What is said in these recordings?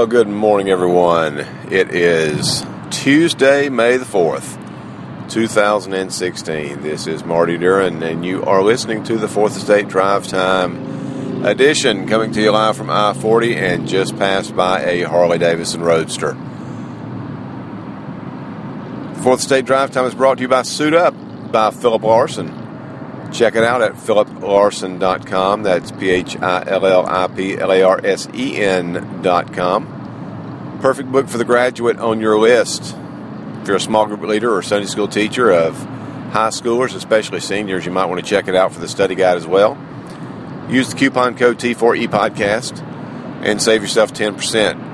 Well, good morning, everyone. It is Tuesday, May the 4th, 2016. This is Marty Duran, and you are listening to the Fourth Estate Drive Time edition coming to you live from I 40 and just passed by a Harley Davidson Roadster. Fourth Estate Drive Time is brought to you by Suit Up by Phillip Larsen. Check it out at philliplarsen.com. That's P H I L L I P L A R S E N.com. Perfect book for the graduate on your list. If you're a small group leader or Sunday school teacher of high schoolers, especially seniors, you might want to check it out for the study guide as well. Use the coupon code T4E Podcast and save yourself 10%.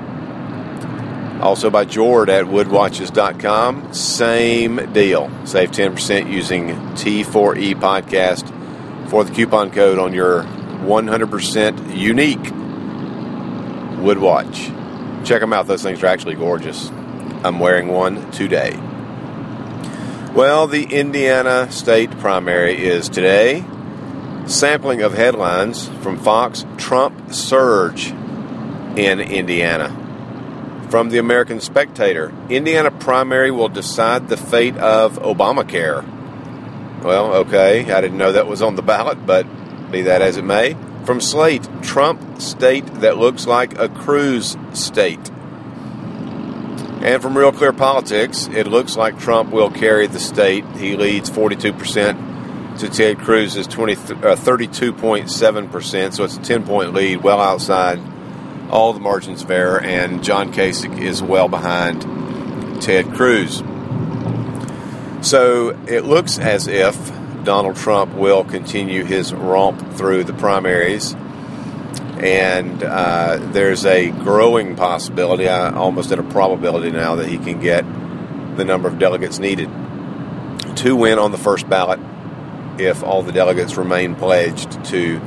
Also by Jord at woodwatches.com. Same deal. Save 10% using T4E podcast for the coupon code on your 100% unique wood watch. Check them out. Those things are actually gorgeous. I'm wearing one today. Well, the Indiana State primary is today. Sampling of headlines from Fox Trump surge in Indiana from the American Spectator. Indiana primary will decide the fate of Obamacare. Well, okay, I didn't know that was on the ballot, but be that as it may. From Slate, Trump state that looks like a Cruz state. And from Real Clear Politics, it looks like Trump will carry the state. He leads 42% to Ted Cruz's 20, uh, 32.7%, so it's a 10 point lead, well outside all the margins of error, and John Kasich is well behind Ted Cruz. So it looks as if Donald Trump will continue his romp through the primaries, and uh, there's a growing possibility, uh, almost at a probability now, that he can get the number of delegates needed to win on the first ballot if all the delegates remain pledged to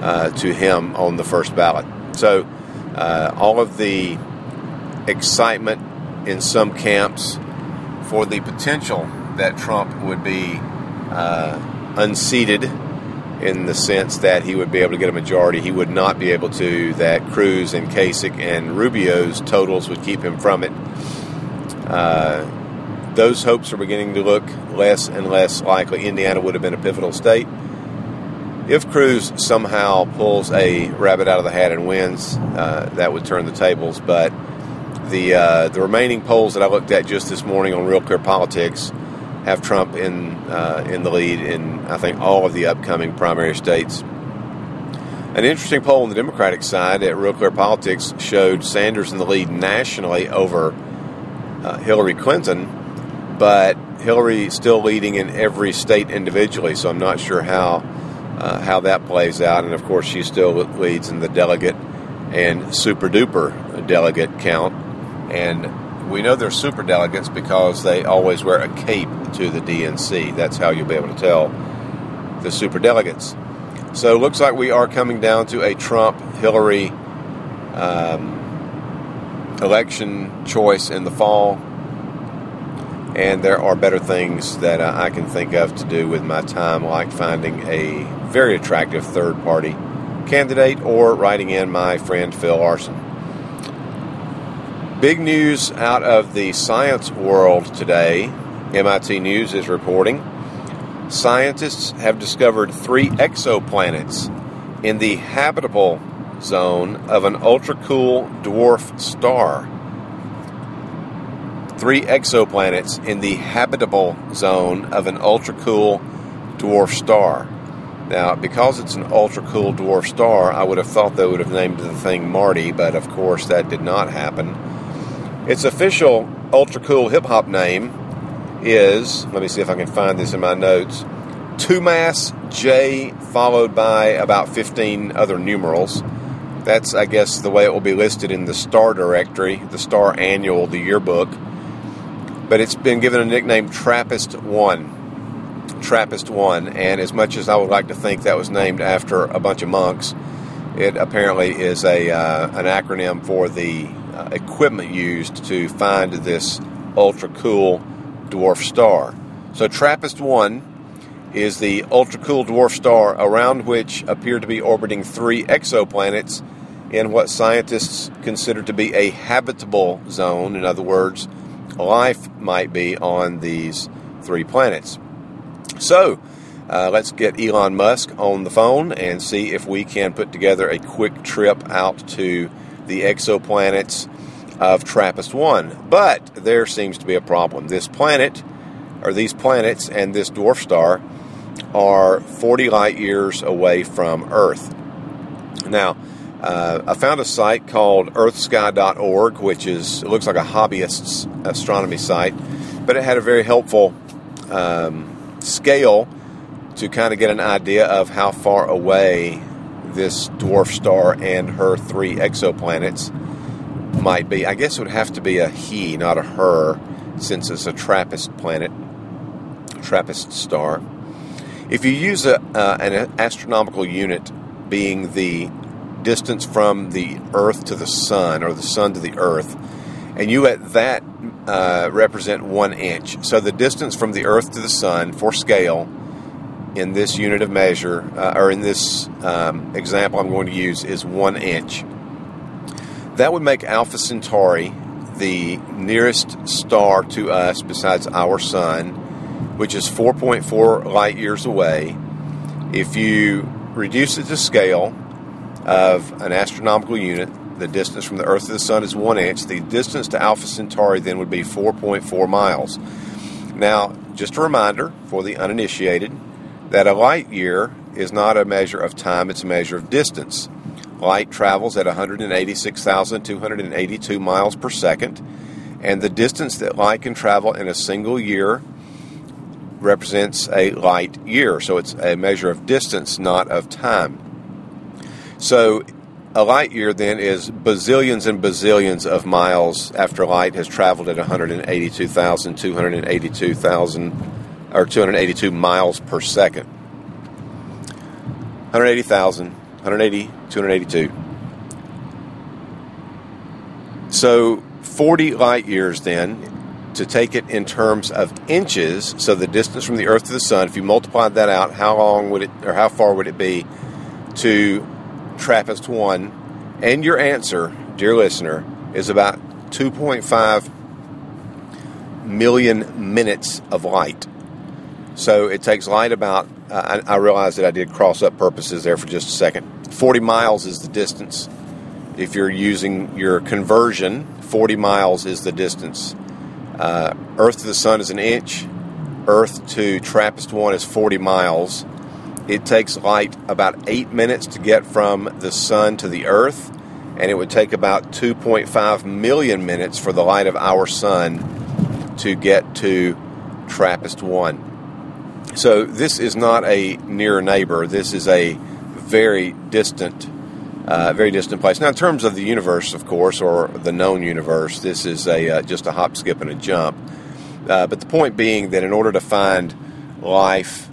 uh, to him on the first ballot. So uh, all of the excitement in some camps for the potential that Trump would be uh, unseated in the sense that he would be able to get a majority. He would not be able to, that Cruz and Kasich and Rubio's totals would keep him from it. Uh, those hopes are beginning to look less and less likely. Indiana would have been a pivotal state if Cruz somehow pulls a rabbit out of the hat and wins, uh, that would turn the tables. But the uh, the remaining polls that I looked at just this morning on Real Clear Politics have Trump in uh, in the lead in I think all of the upcoming primary states. An interesting poll on the Democratic side at Real Clear Politics showed Sanders in the lead nationally over uh, Hillary Clinton, but Hillary still leading in every state individually. So I'm not sure how uh, how that plays out. And of course, she still leads in the delegate and super duper delegate count. And we know they're super delegates because they always wear a cape to the DNC. That's how you'll be able to tell the super delegates. So it looks like we are coming down to a Trump Hillary um, election choice in the fall. And there are better things that uh, I can think of to do with my time, like finding a very attractive third party candidate or writing in my friend Phil Larsen. Big news out of the science world today. MIT News is reporting scientists have discovered three exoplanets in the habitable zone of an ultra cool dwarf star three exoplanets in the habitable zone of an ultra cool dwarf star. Now, because it's an ultra cool dwarf star, I would have thought they would have named the thing Marty, but of course that did not happen. Its official ultra cool hip hop name is, let me see if I can find this in my notes, 2MASS J followed by about 15 other numerals. That's, I guess, the way it will be listed in the star directory, the star annual, the yearbook but it's been given a nickname Trappist 1. Trappist 1, and as much as I would like to think that was named after a bunch of monks, it apparently is a uh, an acronym for the uh, equipment used to find this ultra cool dwarf star. So Trappist 1 is the ultra cool dwarf star around which appear to be orbiting three exoplanets in what scientists consider to be a habitable zone. In other words, life might be on these three planets. So, uh, let's get Elon Musk on the phone and see if we can put together a quick trip out to the exoplanets of TRAPPIST 1. But there seems to be a problem. This planet, or these planets, and this dwarf star are 40 light years away from Earth. Now, uh, I found a site called earthsky.org, which is, it looks like a hobbyist's astronomy site, but it had a very helpful um, scale to kind of get an idea of how far away this dwarf star and her three exoplanets might be. I guess it would have to be a he, not a her, since it's a TRAPPIST planet, TRAPPIST star. If you use a, uh, an astronomical unit being the distance from the Earth to the Sun, or the Sun to the Earth, and you let that uh, represent one inch. So the distance from the Earth to the Sun for scale in this unit of measure, uh, or in this um, example I'm going to use, is one inch. That would make Alpha Centauri the nearest star to us besides our Sun, which is 4.4 light years away. If you reduce it to scale, of an astronomical unit. The distance from the Earth to the Sun is one inch. The distance to Alpha Centauri then would be 4.4 miles. Now, just a reminder for the uninitiated that a light year is not a measure of time, it's a measure of distance. Light travels at 186,282 miles per second, and the distance that light can travel in a single year represents a light year. So it's a measure of distance, not of time. So a light year then is bazillions and bazillions of miles after light has traveled at 182,282,000 or 282 miles per second. 180,000, 180, 282. So 40 light years then to take it in terms of inches, so the distance from the Earth to the Sun, if you multiplied that out, how long would it, or how far would it be to TRAPPIST 1, and your answer, dear listener, is about 2.5 million minutes of light. So it takes light about, uh, I, I realize that I did cross up purposes there for just a second. 40 miles is the distance. If you're using your conversion, 40 miles is the distance. Uh, Earth to the Sun is an inch. Earth to TRAPPIST 1 is 40 miles. It takes light about eight minutes to get from the sun to the earth, and it would take about 2.5 million minutes for the light of our sun to get to TRAPPIST 1. So this is not a near neighbor. This is a very distant, uh, very distant place. Now, in terms of the universe, of course, or the known universe, this is a uh, just a hop, skip, and a jump. Uh, but the point being that in order to find life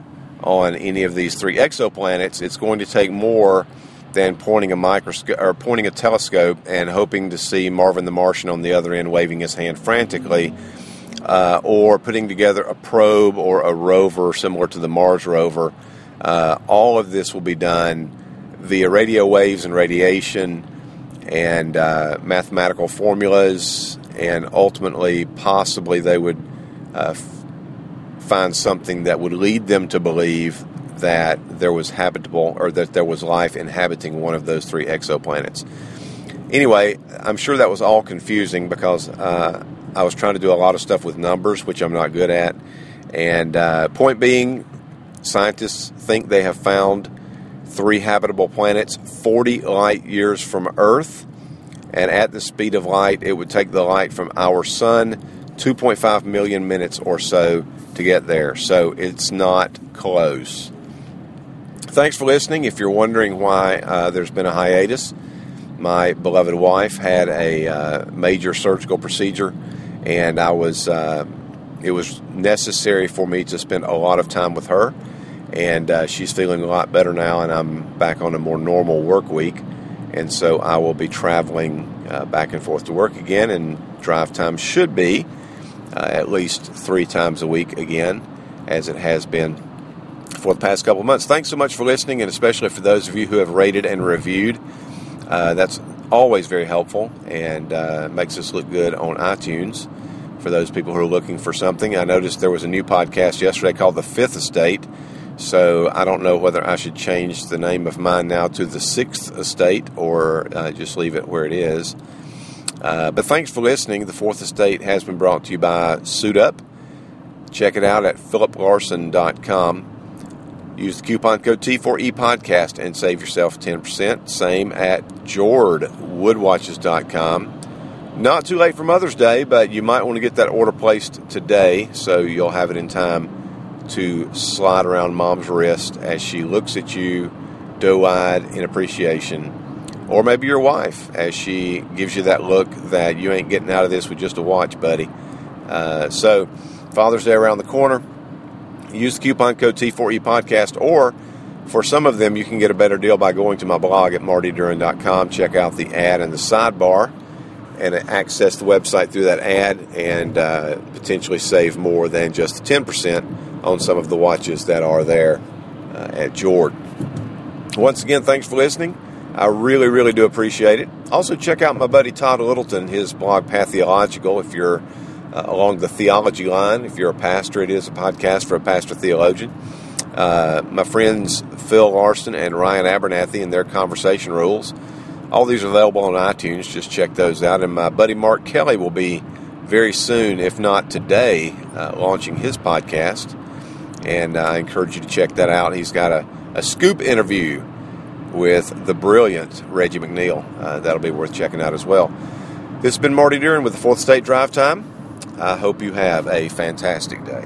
on any of these three exoplanets, it's going to take more than pointing a microscope or pointing a telescope and hoping to see Marvin the Martian on the other end waving his hand frantically, uh, or putting together a probe or a rover similar to the Mars rover. Uh, all of this will be done via radio waves and radiation and uh, mathematical formulas, and ultimately, possibly, they would uh, find something that would lead them to believe that there was habitable or that there was life inhabiting one of those three exoplanets. Anyway, I'm sure that was all confusing because uh, I was trying to do a lot of stuff with numbers, which I'm not good at. And uh, point being, scientists think they have found three habitable planets 40 light years from Earth. And at the speed of light, it would take the light from our sun 2.5 million minutes or so to get there. So it's not close. Thanks for listening. If you're wondering why uh, there's been a hiatus, my beloved wife had a uh, major surgical procedure, and I was uh, it was necessary for me to spend a lot of time with her. And uh, she's feeling a lot better now, and I'm back on a more normal work week. And so I will be traveling uh, back and forth to work again, and drive time should be uh, at least three times a week again, as it has been for the past couple of months. Thanks so much for listening, and especially for those of you who have rated and reviewed Uh, that's always very helpful and uh, makes us look good on iTunes for those people who are looking for something. I noticed there was a new podcast yesterday called The Fifth Estate. So I don't know whether I should change the name of mine now to The Sixth Estate or uh, just leave it where it is. Uh, but thanks for listening. The Fourth Estate has been brought to you by Suit Up. Check it out at philliplarsen.com. Use the coupon code T4E Podcast and save yourself 10%. Same at jordwoodwatches.com. Not too late for Mother's Day, but you might want to get that order placed today so you'll have it in time to slide around mom's wrist as she looks at you doe eyed in appreciation. Or maybe your wife as she gives you that look that you ain't getting out of this with just a watch, buddy. Uh, so, Father's Day around the corner. Use the coupon code T4E Podcast, or for some of them, you can get a better deal by going to my blog at martyduran.com. Check out the ad in the sidebar and access the website through that ad and uh, potentially save more than just 10% on some of the watches that are there uh, at Jord. Once again, thanks for listening. I really, really do appreciate it. Also, check out my buddy Todd Littleton, his blog Path Theological, if you're uh, along the theology line. If you're a pastor, it is a podcast for a pastor theologian. Uh, my friends Phil Larsen and Ryan Abernathy and their conversation rules all these are available on iTunes. Just check those out. And my buddy Mark Kelly will be very soon, if not today, uh, launching his podcast. And I encourage you to check that out. He's got a, a scoop interview with the brilliant Reggie McNeal. Uh, that'll be worth checking out as well. This has been Marty Duran with the Fourth Estate Drive Time. I hope you have a fantastic day.